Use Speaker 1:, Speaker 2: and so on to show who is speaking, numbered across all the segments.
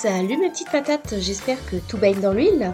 Speaker 1: Salut mes petites patates, j'espère que tout baigne dans l'huile.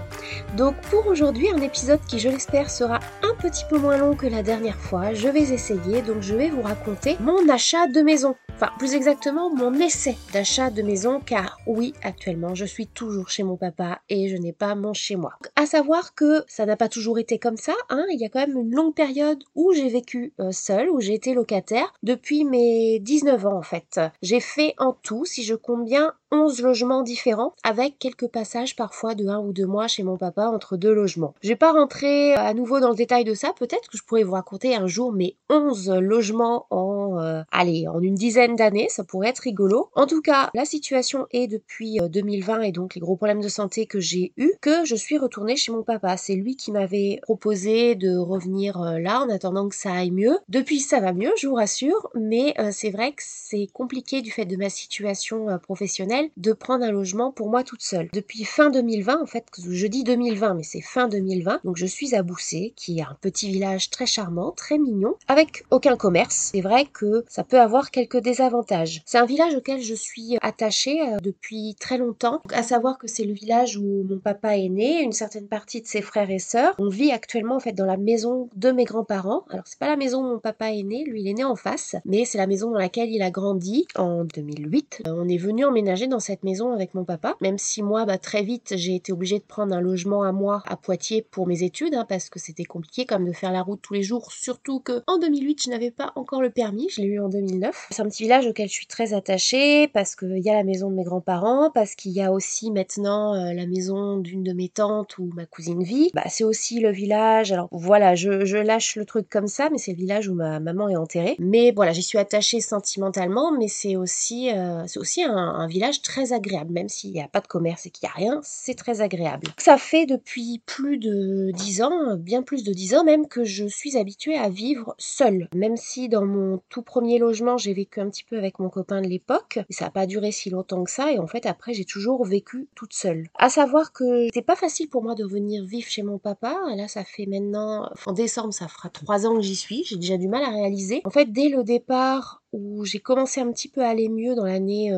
Speaker 1: Donc pour aujourd'hui, un épisode qui je l'espère sera un petit peu moins long que la dernière fois, je vais essayer, donc je vais vous raconter mon achat de maison. Enfin, plus exactement, mon essai d'achat de maison, car oui, actuellement, je suis toujours chez mon papa et je n'ai pas mon chez moi. À savoir que ça n'a pas toujours été comme ça, hein. Il y a quand même une longue période où j'ai vécu euh, seule, où j'ai été locataire depuis mes 19 ans en fait. J'ai fait en tout, si je compte bien, 11 logements différents, avec quelques passages parfois de un ou deux mois chez mon papa entre deux logements. Je vais pas rentrer à nouveau dans le détail de ça, peut-être que je pourrais vous raconter un jour mes 11 logements en, euh, allez, en une dizaine d'années, ça pourrait être rigolo. En tout cas, la situation est depuis 2020 euh, et donc les gros problèmes de santé que j'ai eu que je suis retournée chez mon papa. C'est lui qui m'avait proposé de revenir euh, là en attendant que ça aille mieux. Depuis, ça va mieux, je vous rassure, mais euh, c'est vrai que c'est compliqué du fait de ma situation professionnelle de prendre un logement pour moi toute seule. Depuis fin 2020, en fait, je dis 2020, mais c'est fin 2020, donc je suis à Boussé, qui est un petit village très charmant, très mignon, avec aucun commerce. C'est vrai que ça peut avoir quelques désavantages. C'est un village auquel je suis attachée euh, depuis très longtemps, à savoir que c'est le village où mon papa est né, une certaine partie de ses frères et sœurs. On vit actuellement en fait dans la maison de mes grands-parents. Alors c'est pas la maison où mon papa est né, lui il est né en face, mais c'est la maison dans laquelle il a grandi en 2008. Euh, on est venu emménager dans cette maison avec mon papa, même si moi bah, très vite j'ai été obligée de prendre un logement à moi à Poitiers pour mes études, hein, parce que c'était compliqué comme de faire la route tous les jours, surtout que en 2008 je n'avais pas encore le permis, je l'ai eu en 2009 un petit village auquel je suis très attachée parce qu'il y a la maison de mes grands-parents, parce qu'il y a aussi maintenant euh, la maison d'une de mes tantes où ma cousine vit. Bah, c'est aussi le village. Alors voilà, je, lâche le truc comme ça, mais c'est le village où ma maman est enterrée. Mais voilà, j'y suis attachée sentimentalement, mais c'est aussi, euh, c'est un, village très agréable, même s'il n'y a pas de commerce et qu'il n'y a rien, c'est très agréable. Ça fait depuis plus de dix ans, bien plus de dix ans même, que je suis habituée à vivre seule. Même si dans mon tout premier logement, j'ai vécu un petit peu avec mon copain de l'époque. Ça n'a pas duré si longtemps que ça. Et en fait, après, j'ai toujours vécu toute seule. À savoir que c'était pas facile pour moi de venir vivre chez mon papa. Là, ça fait maintenant, en décembre, ça fera trois ans que j'y suis. J'ai déjà du mal à réaliser. En fait, dès le départ, où j'ai commencé un petit peu à aller mieux dans l'année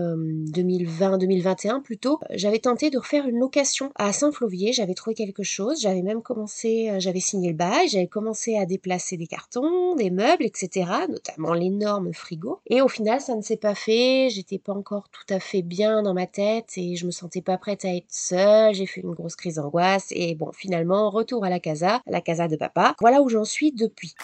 Speaker 1: 2020-2021 euh, plutôt, j'avais tenté de refaire une location à Saint-Flovier, j'avais trouvé quelque chose, j'avais même commencé, euh, j'avais signé le bail, j'avais commencé à déplacer des cartons, des meubles, etc., notamment l'énorme frigo. Et au final, ça ne s'est pas fait, j'étais pas encore tout à fait bien dans ma tête et je me sentais pas prête à être seule, j'ai fait une grosse crise d'angoisse et bon, finalement, retour à la casa, la casa de papa. Voilà où j'en suis depuis.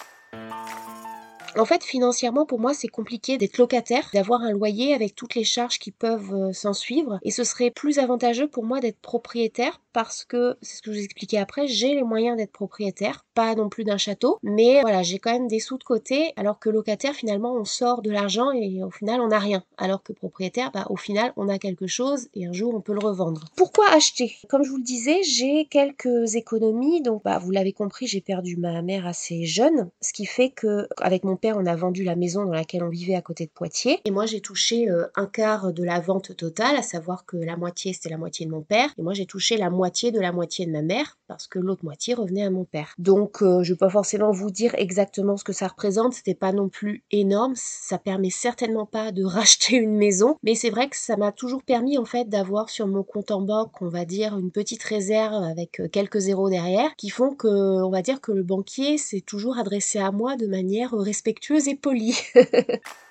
Speaker 1: En fait, financièrement, pour moi, c'est compliqué d'être locataire, d'avoir un loyer avec toutes les charges qui peuvent euh, s'en suivre. Et ce serait plus avantageux pour moi d'être propriétaire parce que, c'est ce que je vous expliquais après, j'ai les moyens d'être propriétaire, pas non plus d'un château, mais voilà, j'ai quand même des sous de côté, alors que locataire, finalement, on sort de l'argent et au final, on n'a rien. Alors que propriétaire, bah, au final, on a quelque chose et un jour, on peut le revendre. Pourquoi acheter? Comme je vous le disais, j'ai quelques économies, donc bah, vous l'avez compris, j'ai perdu ma mère assez jeune, ce qui fait que, avec mon on a vendu la maison dans laquelle on vivait à côté de Poitiers. Et moi, j'ai touché euh, un quart de la vente totale, à savoir que la moitié, c'était la moitié de mon père. Et moi, j'ai touché la moitié de la moitié de ma mère, parce que l'autre moitié revenait à mon père. Donc, euh, je ne vais pas forcément vous dire exactement ce que ça représente. C'était pas non plus énorme. Ça permet certainement pas de racheter une maison. Mais c'est vrai que ça m'a toujours permis, en fait, d'avoir sur mon compte en banque, on va dire, une petite réserve avec euh, quelques zéros derrière, qui font que, on va dire que le banquier s'est toujours adressé à moi de manière respectueuse respectueuse et polie.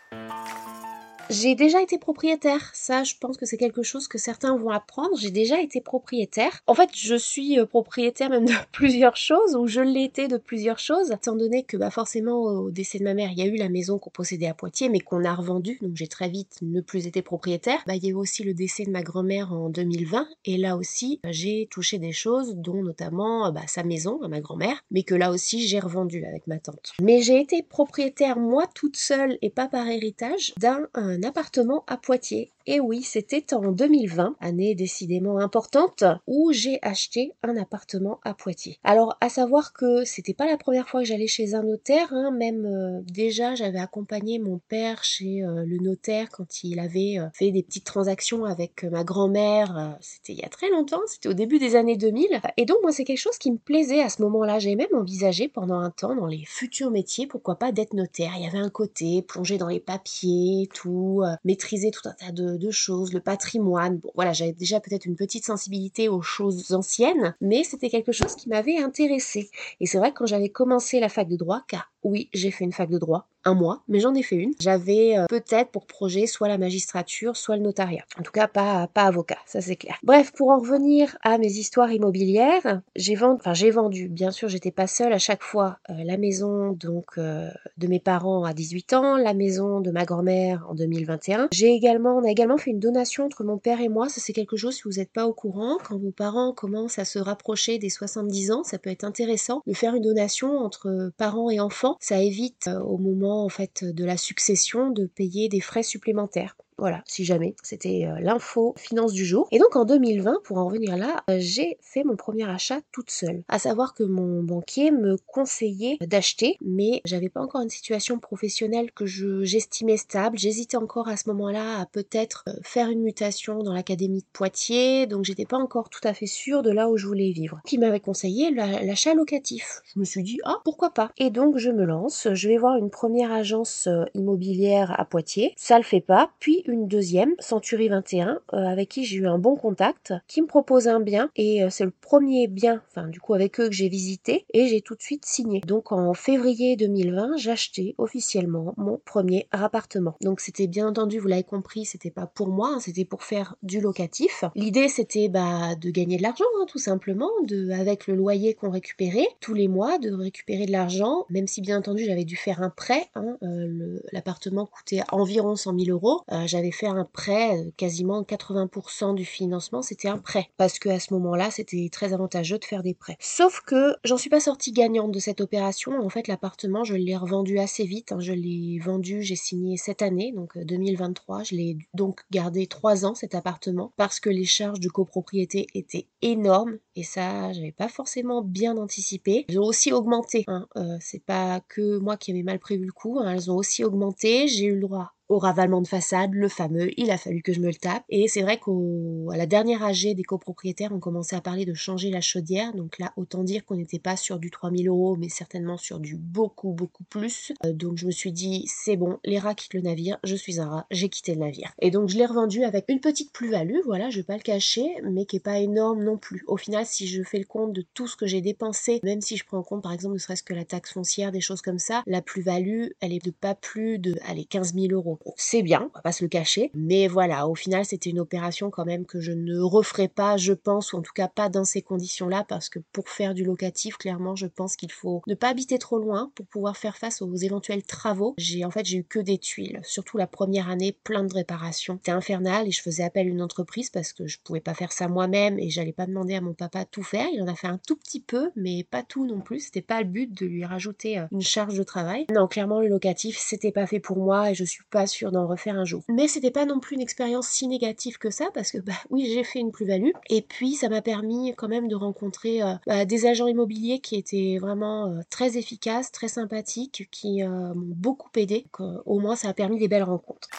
Speaker 1: J'ai déjà été propriétaire, ça je pense que c'est quelque chose que certains vont apprendre, j'ai déjà été propriétaire. En fait je suis euh, propriétaire même de plusieurs choses, ou je été de plusieurs choses, étant donné que bah, forcément au décès de ma mère il y a eu la maison qu'on possédait à Poitiers mais qu'on a revendue, donc j'ai très vite ne plus été propriétaire. Bah, il y a eu aussi le décès de ma grand-mère en 2020, et là aussi j'ai touché des choses, dont notamment bah, sa maison à ma grand-mère, mais que là aussi j'ai revendu avec ma tante. Mais j'ai été propriétaire moi toute seule et pas par héritage d'un appartement à Poitiers et oui, c'était en 2020, année décidément importante, où j'ai acheté un appartement à Poitiers. Alors, à savoir que c'était pas la première fois que j'allais chez un notaire, hein, même euh, déjà j'avais accompagné mon père chez euh, le notaire quand il avait euh, fait des petites transactions avec ma grand-mère. c'était il y a très longtemps, c'était au début des années 2000. Et donc, moi, c'est quelque chose qui me plaisait à ce moment-là. J'ai même envisagé pendant un temps dans les futurs métiers, pourquoi pas d'être notaire. Il y avait un côté plongé dans les papiers, tout, coup maîtriser tout un tas de, de choses, le patrimoine. Bon, voilà, j'avais déjà peut-être une petite sensibilité aux choses anciennes, mais c'était quelque chose qui m'avait intéressée. Et c'est vrai que quand j'avais commencé la fac de droit, car oui, j'ai fait une fac de droit, un mois, mais j'en ai fait une. J'avais euh, peut-être pour projet soit la magistrature, soit le notariat. En tout cas, pas, avocat, ça c'est clair. Bref, pour en revenir à mes histoires immobilières, j'ai vendu, enfin j'ai vendu, bien sûr, j'étais pas seule à chaque fois, euh, la maison donc euh, de mes parents à 18 ans, la maison de ma grand-mère en 2021. J'ai également, on a également fait une donation entre mon père et moi, ça c'est quelque chose si vous n'êtes pas au courant, quand vos parents commencent à se rapprocher des 70 ans, ça peut être intéressant de faire une donation entre parents et enfants, ça évite au moment en fait de la succession de payer des frais supplémentaires. Voilà, si jamais. C'était euh, l'info finance du jour. Et donc en 2020, pour en revenir là, euh, j'ai fait mon premier achat toute seule. À savoir que mon banquier me conseillait d'acheter, mais j'avais pas encore une situation professionnelle que j'estimais stable. J'hésitais encore à ce moment-là à peut-être euh, faire une mutation dans l'académie de Poitiers, donc j'étais pas encore tout à fait sûre de là où je voulais vivre. Qui m'avait conseillé l'achat locatif. Je me suis dit ah pourquoi pas. Et donc je me lance. Je vais voir une première agence immobilière à Poitiers. Ça le fait pas. Puis une deuxième, Century 21, euh, avec qui j'ai eu un bon contact, qui me propose un bien et euh, c'est le premier bien, enfin du coup avec eux que j'ai visité et j'ai tout de suite signé. Donc en février 2020, j'ai acheté officiellement mon premier appartement. Donc c'était bien entendu, vous l'avez compris, c'était pas pour moi, hein, c'était pour faire du locatif. L'idée c'était bah, de gagner de l'argent hein, tout simplement, avec le loyer qu'on récupérait tous les mois, de récupérer de l'argent, même si bien entendu j'avais dû faire un prêt. Hein, euh, l'appartement coûtait environ 100 000 euros fait un prêt, euh, quasiment 80% du financement, c'était un prêt. Parce que à ce moment-là, c'était très avantageux de faire des prêts. Sauf que j'en suis pas sortie gagnante de cette opération. En fait, l'appartement, je l'ai revendu assez vite. Hein. Je l'ai vendu, j'ai signé cette année, donc 2023. Euh, je l'ai donc gardé trois ans, cet appartement, parce que les charges de copropriété étaient énormes. Et ça, j'avais pas forcément bien anticipé. Elles ont aussi augmenté. Hein. Euh, c'est pas que moi qui avais mal prévu le coup. Hein. Elles ont aussi augmenté. J'ai eu le droit au ravalement de façade, le fameux, il a fallu que je me le tape. Et c'est vrai qu'à la dernière AG des copropriétaires, on commençait à parler de changer la chaudière. Donc là, autant dire qu'on n'était pas sur du 3000 euros, mais certainement sur du beaucoup, beaucoup plus. Euh, donc je me suis dit, c'est bon, les rats quittent le navire, je suis un rat, j'ai quitté le navire. Et donc je l'ai revendu avec une petite plus-value, voilà, je vais pas le cacher, mais qui est pas énorme non plus. Au final, si je fais le compte de tout ce que j'ai dépensé, même si je prends en compte par exemple ne serait-ce que la taxe foncière, des choses comme ça, la plus-value, elle est de pas plus de, allez, 15 000 euros c'est bien, on va pas se le cacher. Mais voilà, au final, c'était une opération quand même que je ne referai pas, je pense, ou en tout cas pas dans ces conditions-là, parce que pour faire du locatif, clairement, je pense qu'il faut ne pas habiter trop loin pour pouvoir faire face aux éventuels travaux. J'ai en fait, j'ai eu que des tuiles, surtout la première année, plein de réparations. C'était infernal et je faisais appel à une entreprise parce que je pouvais pas faire ça moi-même et j'allais pas demander à mon papa tout faire. Il en a fait un tout petit peu, mais pas tout non plus. C'était pas le but de lui rajouter euh, une charge de travail. Non, clairement, le locatif, c'était pas fait pour moi et je suis pas d'en refaire un jour. Mais c'était pas non plus une expérience si négative que ça parce que bah oui j'ai fait une plus-value et puis ça m'a permis quand même de rencontrer euh, bah, des agents immobiliers qui étaient vraiment euh, très efficaces, très sympathiques, qui euh, m'ont beaucoup aidé. au moins ça a permis des belles rencontres.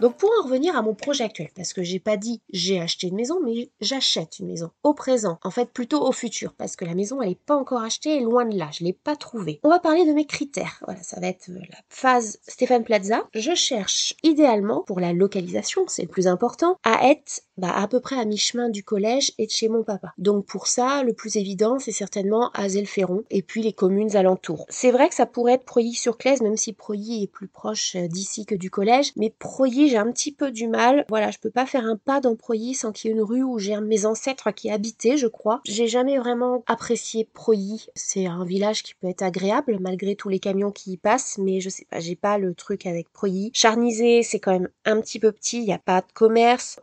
Speaker 1: Donc pour en revenir à mon projet actuel, parce que j'ai pas dit j'ai acheté une maison, mais j'achète une maison au présent, en fait plutôt au futur, parce que la maison elle est pas encore achetée, loin de là, je l'ai pas trouvée. On va parler de mes critères. Voilà, ça va être la phase Stéphane Plaza. Je cherche idéalement pour la localisation, c'est le plus important, à être bah, à peu près à mi-chemin du collège et de chez mon papa. Donc pour ça, le plus évident, c'est certainement Azelferron et puis les communes alentours. C'est vrai que ça pourrait être Proilly-sur-Claise, même si Proilly est plus proche euh, d'ici que du collège, mais Proilly, j'ai un petit peu du mal. Voilà, je peux pas faire un pas dans Proilly sans qu'il y ait une rue où j'ai mes ancêtres qui habitaient, je crois. J'ai jamais vraiment apprécié Proilly. C'est un village qui peut être agréable malgré tous les camions qui y passent, mais je sais pas, j'ai pas le truc avec Proilly. Charnisé, c'est quand même un petit peu petit, il a pas de commerce.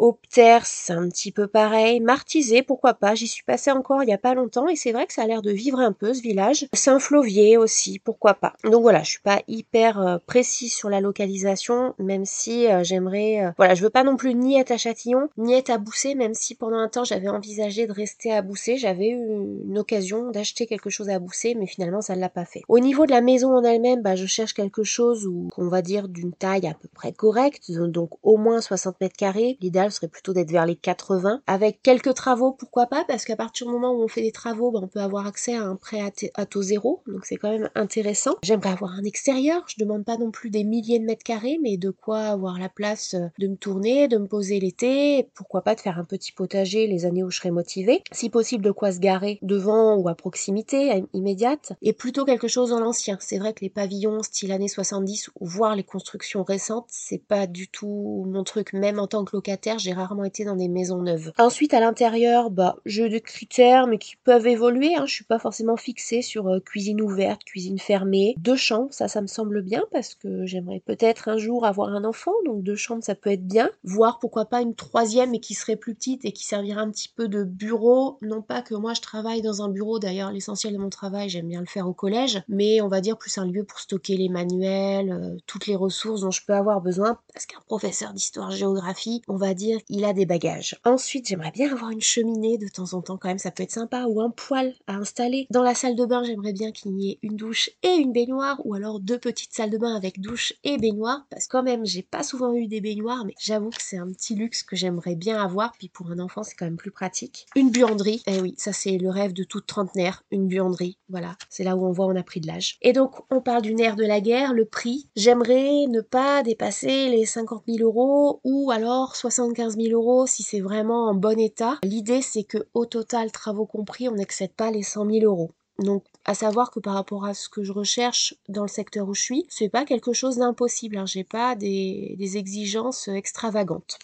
Speaker 1: Un petit peu pareil. Martisé, pourquoi pas, j'y suis passée encore il n'y a pas longtemps et c'est vrai que ça a l'air de vivre un peu ce village. Saint-Flovier aussi, pourquoi pas. Donc voilà, je suis pas hyper euh, précise sur la localisation, même si euh, j'aimerais... Euh, voilà, je veux pas non plus ni être à Châtillon, ni être à Boussé, même si pendant un temps j'avais envisagé de rester à Boussé. J'avais eu une occasion d'acheter quelque chose à Boussé, mais finalement ça ne l'a pas fait. Au niveau de la maison en elle-même, bah, je cherche quelque chose où, on va dire d'une taille à peu près correcte, donc au moins 60 mètres carrés. L'idéal serait plutôt d'être vers les 80. Avec quelques travaux, pourquoi pas, parce qu'à partir du moment où on fait des travaux, ben, on peut avoir accès à un prêt à, taux zéro, donc c'est quand même intéressant. J'aimerais avoir un extérieur, je demande pas non plus des milliers de mètres carrés, mais de quoi avoir la place de me tourner, de me poser l'été, pourquoi pas de faire un petit potager les années où je serai motivée. Si possible, de quoi se garer devant ou à proximité, immédiate, et plutôt quelque chose dans l'ancien. C'est vrai que les pavillons style années 70 ou voir les constructions récentes, c'est pas du tout mon truc. Même en tant que locataire, j'ai rarement été dans des maisons neuves. Ensuite, à l'intérieur, bah, jeu de critères, mais qui peuvent évoluer. Hein. Je suis pas forcément fixée sur euh, cuisine ouverte, cuisine fermée. Deux chambres, ça, ça me semble bien parce que j'aimerais peut-être un jour avoir un enfant. Donc deux chambres, ça peut être bien. Voir pourquoi pas une troisième et qui serait plus petite et qui servirait un petit peu de bureau. Non pas que moi je travaille dans un bureau. D'ailleurs, l'essentiel de mon travail, j'aime bien le faire au collège. Mais on va dire plus un lieu pour stocker les manuels, euh, toutes les ressources dont je peux avoir besoin. Parce qu'un professeur d'histoire-géographie, on va dire, il a des bagages. Ensuite, j'aimerais bien avoir une cheminée de temps en temps quand même, ça peut être sympa, ou un poêle à installer. Dans la salle de bain, j'aimerais bien qu'il y ait une douche et une baignoire, ou alors deux petites salles de bain avec douche et baignoire, parce que quand même, j'ai pas souvent eu des baignoires, mais j'avoue que c'est un petit luxe que j'aimerais bien avoir, puis pour un enfant, c'est quand même plus pratique. Une buanderie, eh oui, ça c'est le rêve de toute trentenaire, une buanderie, voilà, c'est là où on voit on a pris de l'âge. Et donc, on parle du nerf de la guerre, le prix. J'aimerais ne pas dépasser les 50 000 euros ou alors 75 000 euros si c'est vraiment en bon état. L'idée c'est que au total, travaux compris, on n'excède pas les 100 000 euros. Donc, à savoir que par rapport à ce que je recherche dans le secteur où je suis, c'est pas quelque chose d'impossible. Hein. J'ai pas des exigences extravagantes.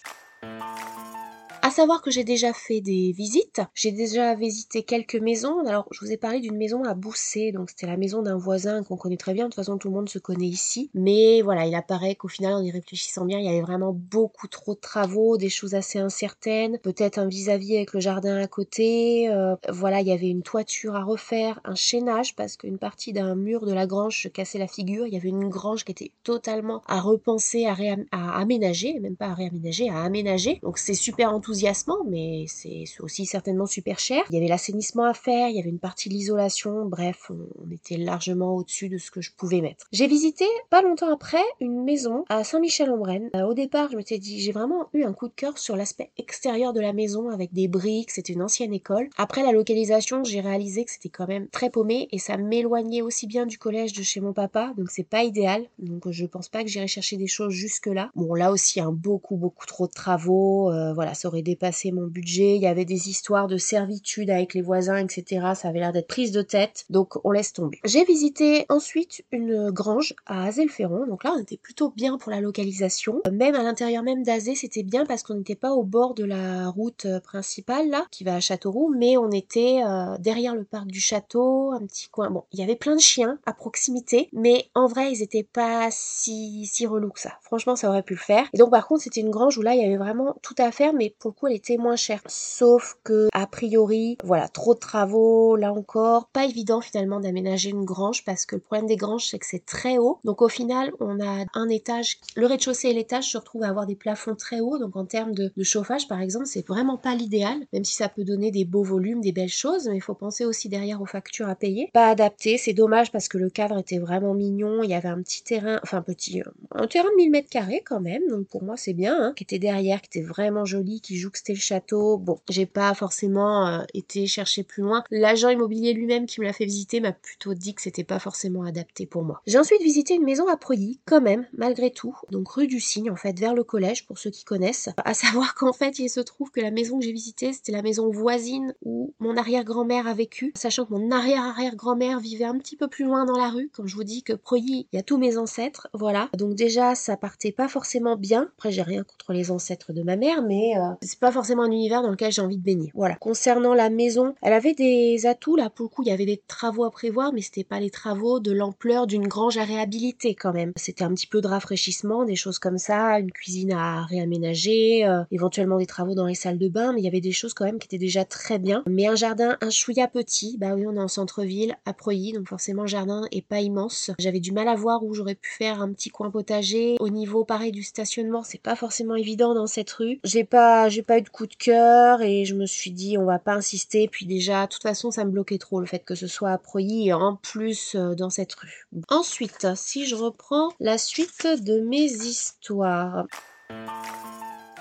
Speaker 1: Savoir que j'ai déjà fait des visites, j'ai déjà visité quelques maisons. Alors, je vous ai parlé d'une maison à Boussé, donc c'était la maison d'un voisin qu'on connaît très bien. De toute façon, tout le monde se connaît ici. Mais voilà, il apparaît qu'au final, en y réfléchissant bien, il y avait vraiment beaucoup trop de travaux, des choses assez incertaines, peut-être un vis-à-vis avec le jardin à côté. Euh, voilà, il y avait une toiture à refaire, un chaînage parce qu'une partie d'un mur de la grange se cassait la figure. Il y avait une grange qui était totalement à repenser, à, à aménager, même pas à réaménager, à aménager. Donc c'est super enthousiasmant mais c'est aussi certainement super cher. Il y avait l'assainissement à faire, il y avait une partie de l'isolation, bref, on, était largement au-dessus de ce que je pouvais mettre. J'ai visité pas longtemps après une maison à Saint-Michel-en-Brenne. Euh, au départ, je m'étais dit, j'ai vraiment eu un coup de cœur sur l'aspect extérieur de la maison avec des briques, c'était une ancienne école. Après la localisation, j'ai réalisé que c'était quand même très paumé et ça m'éloignait aussi bien du collège de chez mon papa, donc c'est pas idéal. Donc je pense pas que j'irai chercher des choses jusque là. Bon là aussi, un beaucoup beaucoup trop de travaux, euh, voilà, ça aurait dépasser mon budget, il y avait des histoires de servitude avec les voisins, etc. Ça avait l'air d'être prise de tête, donc on laisse tomber. J'ai visité ensuite une grange à Azelferron, donc là on était plutôt bien pour la localisation. Même à l'intérieur même d'Azé, c'était bien parce qu'on n'était pas au bord de la route principale là, qui va à Châteauroux, mais on était euh, derrière le parc du château, un petit coin. Bon, il y avait plein de chiens à proximité, mais en vrai ils étaient pas si, si relous que ça. Franchement ça aurait pu le faire. Et donc par contre c'était une grange où là il y avait vraiment tout à faire, mais pour elle était moins chère. Sauf que, a priori, voilà, trop de travaux, là encore, pas évident finalement d'aménager une grange parce que le problème des granges, c'est que c'est très haut. Donc au final, on a un étage, le rez-de-chaussée et l'étage se retrouvent à avoir des plafonds très hauts. Donc en termes de, chauffage, par exemple, c'est vraiment pas l'idéal, même si ça peut donner des beaux volumes, des belles choses, mais il faut penser aussi derrière aux factures à payer. Pas adapté, c'est dommage parce que le cadre était vraiment mignon. Il y avait un petit terrain, enfin petit, euh, un terrain de 1000 mètres carrés quand même. Donc pour moi, c'est bien, hein, qui était derrière, qui était vraiment joli, qui joue c'était le château. Bon, j'ai pas forcément euh, été chercher plus loin. L'agent immobilier lui-même qui me l'a fait visiter m'a plutôt dit que c'était pas forcément adapté pour moi. J'ai ensuite visité une maison à Preuilly, quand même, malgré tout. Donc rue du Cygne, en fait, vers le collège, pour ceux qui connaissent. À savoir qu'en fait, il se trouve que la maison que j'ai visitée, c'était la maison voisine où mon arrière-grand-mère a vécu, sachant que mon arrière-arrière-grand-mère vivait un petit peu plus loin dans la rue. Comme je vous dis que Preuilly, il y a tous mes ancêtres, voilà. Donc déjà, ça partait pas forcément bien. Après, j'ai rien contre les ancêtres de ma mère, mais euh, c'est pas pas forcément un univers dans lequel j'ai envie de baigner. Voilà. Concernant la maison, elle avait des atouts là pour le coup, il y avait des travaux à prévoir, mais c'était pas les travaux de l'ampleur d'une grange à réhabiliter quand même. C'était un petit peu de rafraîchissement, des choses comme ça, une cuisine à réaménager, euh, éventuellement des travaux dans les salles de bain, mais il y avait des choses quand même qui étaient déjà très bien. Mais un jardin un chouïa petit, bah oui, on est en centre-ville, à Preuilly, donc forcément le jardin est pas immense. J'avais du mal à voir où j'aurais pu faire un petit coin potager. Au niveau pareil du stationnement, c'est pas forcément évident dans cette rue. J'ai pas pas eu de coup de cœur et je me suis dit on va pas insister. Puis déjà, de toute façon, ça me bloquait trop le fait que ce soit à Proilly en plus euh, dans cette rue. Ensuite, si je reprends la suite de mes histoires.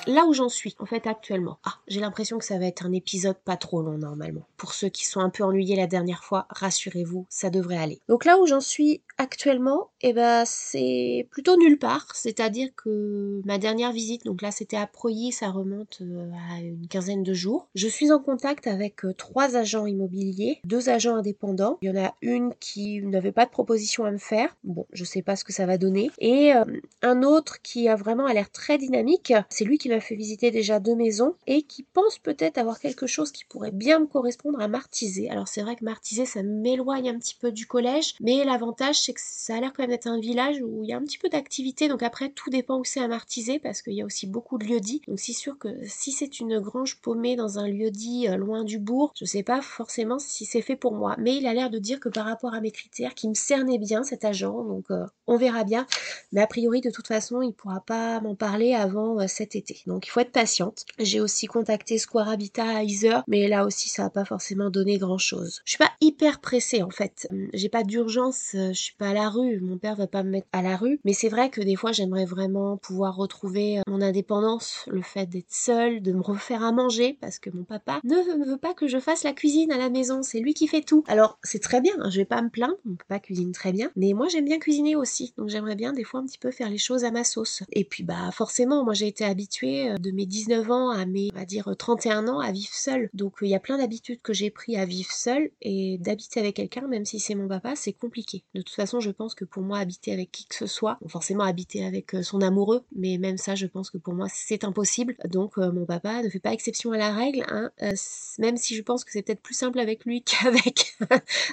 Speaker 1: là où j'en suis en fait actuellement. Ah, j'ai l'impression que ça va être un épisode pas trop long normalement. Pour ceux qui sont un peu ennuyés la dernière fois, rassurez-vous, ça devrait aller. Donc là où j'en suis actuellement, eh ben c'est plutôt nulle part. C'est-à-dire que ma dernière visite, donc là c'était à Proyer, ça remonte euh, à une quinzaine de jours. Je suis en contact avec euh, trois agents immobiliers, deux agents indépendants. Il y en a une qui n'avait pas de proposition à me faire. Bon, je sais pas ce que ça va donner. Et euh, un autre qui a vraiment l'air très dynamique. C'est lui qui m'a fait visiter déjà deux maisons et qui pense peut-être avoir quelque chose qui pourrait bien me correspondre à Martisé. Alors c'est vrai que Martisé ça m'éloigne un petit peu du collège, mais l'avantage c'est que ça a l'air quand même un village où il y a un petit peu d'activité. Donc après tout dépend où c'est à Martisé parce qu'il y a aussi beaucoup de lieux dits. Donc c'est sûr que si c'est une grange paumée dans un lieu dit euh, loin du bourg, je sais pas forcément si c'est fait pour moi. Mais il a l'air de dire que par rapport à mes critères, qui me cernait bien cet agent, donc euh, on verra bien. Mais a priori de toute façon il pourra pas m'en parler avant euh, cet été. Donc il faut être patiente. J'ai aussi contacté Square Habitat à Iser, mais là aussi ça va pas forcément donner grand chose. Je suis pas hyper pressée en fait. J'ai pas d'urgence, je suis pas à la rue, mon père va pas me mettre à la rue, mais c'est vrai que des fois j'aimerais vraiment pouvoir retrouver mon indépendance, le fait d'être seule, de me refaire à manger, parce que mon papa ne veut pas que je fasse la cuisine à la maison, c'est lui qui fait tout. Alors c'est très bien, hein, je vais pas me plaindre, mon papa cuisine très bien, mais moi j'aime bien cuisiner aussi, donc j'aimerais bien des fois un petit peu faire les choses à ma sauce. Et puis bah forcément, moi j'ai été habituée euh, de mes 19 ans à mes, on va dire, 31 ans à vivre seule. Donc il y a plein d'habitudes que j'ai pris à vivre seule et d'habiter avec quelqu'un, même si c'est mon papa, c'est compliqué. De toute façon, je pense que pour moi, habiter avec qui que ce soit, forcément habiter avec euh, son amoureux, mais même ça, je pense que pour moi, c'est impossible. Donc euh, mon papa ne fait pas exception à la règle, hein, même si je pense que c'est peut-être plus simple avec lui qu'avec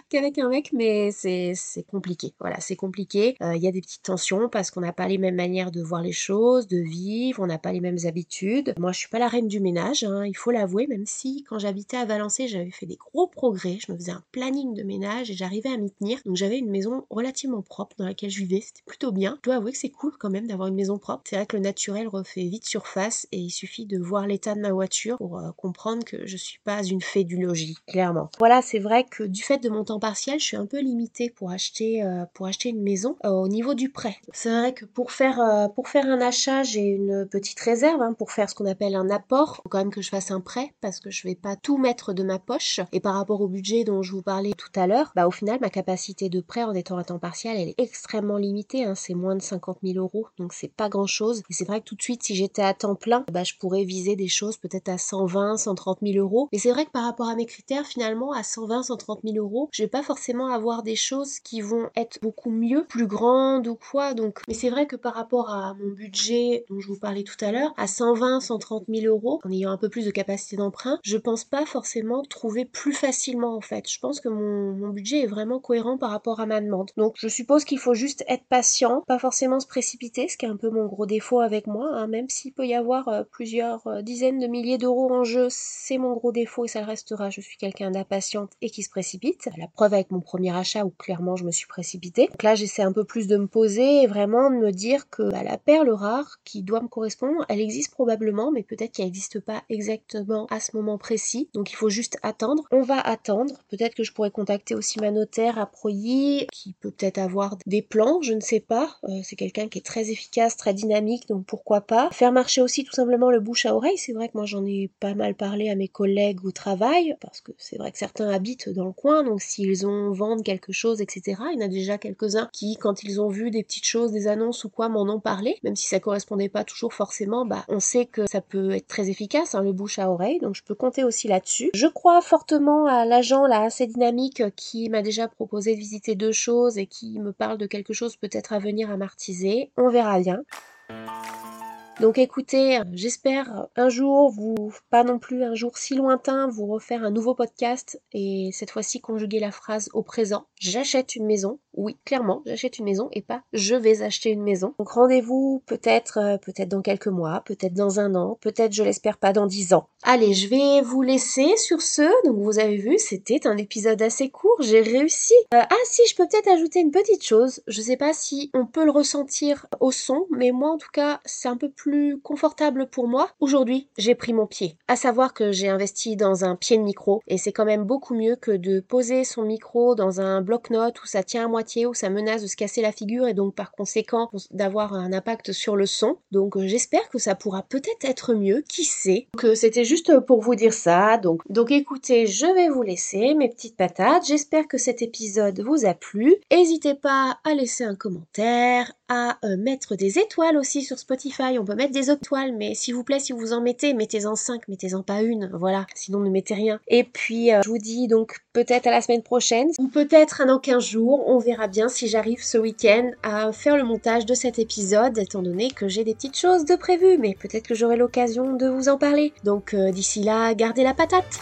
Speaker 1: qu'avec un mec, mais c'est compliqué. Voilà, c'est compliqué. Il y a des petites tensions parce qu'on n'a pas les mêmes manières de voir les choses, de vivre, on n'a pas les mêmes habitudes. Moi, je suis pas la reine du ménage, hein, il faut l'avouer, même si quand j'habitais à Valençay, j'avais fait des gros progrès. Je me faisais un planning de ménage et j'arrivais à m'y tenir. Donc j'avais une maison relativement propre dans laquelle je vivais, c'était plutôt bien. Je dois avouer que c'est cool quand même d'avoir une maison propre. C'est vrai que le naturel refait vite surface et il suffit de voir l'état de ma voiture pour euh, comprendre que je suis pas une fée du logis, clairement. Voilà, c'est vrai que du fait de mon temps partiel, je suis un peu limitée pour acheter euh, pour acheter une maison euh, au niveau du prêt. C'est vrai que pour faire pour faire un achat, j'ai une petite réserve hein, pour faire ce qu'on appelle un apport. Faut quand même que je fasse un prêt parce que je vais pas tout mettre de ma poche. Et par rapport au budget dont je vous parlais tout à l'heure, bah au final ma capacité de prêt en étant à temps partiel, elle est extrêmement limitée. Hein. C'est moins de 50 000 euros, donc c'est pas grand chose. Et c'est vrai que tout de suite, si j'étais à temps plein, bah je pourrais viser des choses peut-être à 120, 130 000 euros. Mais c'est vrai que par rapport à mes critères, finalement, à 120, 130 000 euros, je vais pas forcément avoir des choses qui vont être beaucoup mieux, plus grandes ou quoi. Donc, mais c'est vrai que par rapport à mon budget dont je vous parlais tout à l'heure, à 120, 130 000 euros, en ayant un peu plus de capacité d'emprunt, je pense pas forcément trouver plus facilement en fait. Je pense que mon, mon budget est vraiment cohérent par rapport à ma demande. Donc je suppose qu'il faut juste être patient, pas forcément se précipiter, ce qui est un peu mon gros défaut avec moi, hein. même s'il peut y avoir euh, plusieurs euh, dizaines de milliers d'euros en jeu, c'est mon gros défaut et ça le restera. Je suis quelqu'un d'impatiente et qui se précipite. La preuve avec mon premier achat où clairement je me suis précipitée. Donc là j'essaie un peu plus de me poser et vraiment de me dire que bah, la perle rare qui doit me correspondre, elle existe probablement, mais peut-être qu'elle n'existe pas exactement à ce moment précis. Donc il faut juste attendre. On va attendre. Peut-être que je pourrais contacter aussi ma notaire à Proyi, qui peut peut-être avoir des plans, je ne sais pas. Euh, c'est quelqu'un qui est très efficace, très dynamique, donc pourquoi pas. Faire marcher aussi tout simplement le bouche à oreille. C'est vrai que moi j'en ai pas mal parlé à mes collègues au travail, parce que c'est vrai que certains habitent dans le coin, donc s'ils ont vendent quelque chose, etc. Il y en a déjà quelques-uns qui, quand ils ont vu des petites choses, des annonces ou quoi, m'en ont parlé, même si ça correspondait pas toujours forcément, bah on sait que ça peut être très efficace, hein, le bouche à oreille, donc je peux compter aussi là-dessus. Je crois fortement à l'agent là assez dynamique qui m'a déjà proposé de visiter deux choses et qui me parle quelque chose peut-être à venir à Martiser. On verra bien. Donc écoutez, j'espère un jour vous, pas non plus un jour si lointain, vous refaire un nouveau podcast et cette fois-ci conjuguer la phrase au présent. J'achète une maison. Oui, clairement, j'achète une maison et pas je vais acheter une maison. Donc rendez-vous peut-être, euh, peut-être dans quelques mois, peut-être dans un an, peut-être je l'espère pas dans dix ans. Allez, je vais vous laisser sur ce. Donc vous avez vu, c'était un épisode assez court. J'ai réussi. Euh, ah si, je peux peut-être ajouter une petite chose. Je sais pas si on peut le ressentir au son, mais moi en tout cas, c'est un peu plus plus confortable pour moi, aujourd'hui j'ai pris mon pied. À savoir que j'ai investi dans un pied de micro et c'est quand même beaucoup mieux que de poser son micro dans un bloc-notes où ça tient à moitié, où ça menace de se casser la figure et donc par conséquent d'avoir un impact sur le son. Donc euh, j'espère que ça pourra peut-être être mieux, qui sait. Que c'était juste pour vous dire ça. Donc, donc écoutez, je vais vous laisser mes petites patates. J'espère que cet épisode vous a plu. N'hésitez pas à laisser un commentaire, euh, mettre des étoiles aussi sur Spotify. On peut mettre des étoiles, mais s'il vous plaît, si vous en mettez, mettez-en 5, mettez-en pas une. Voilà, sinon ne mettez rien. Et puis, euh, je vous dis donc peut-être à la semaine prochaine, ou peut-être dans 15 jours. On verra bien si j'arrive ce week-end à faire le montage de cet épisode, étant donné que j'ai des petites choses de prévues, mais peut-être que j'aurai l'occasion de vous en parler. Donc euh, d'ici là, gardez la patate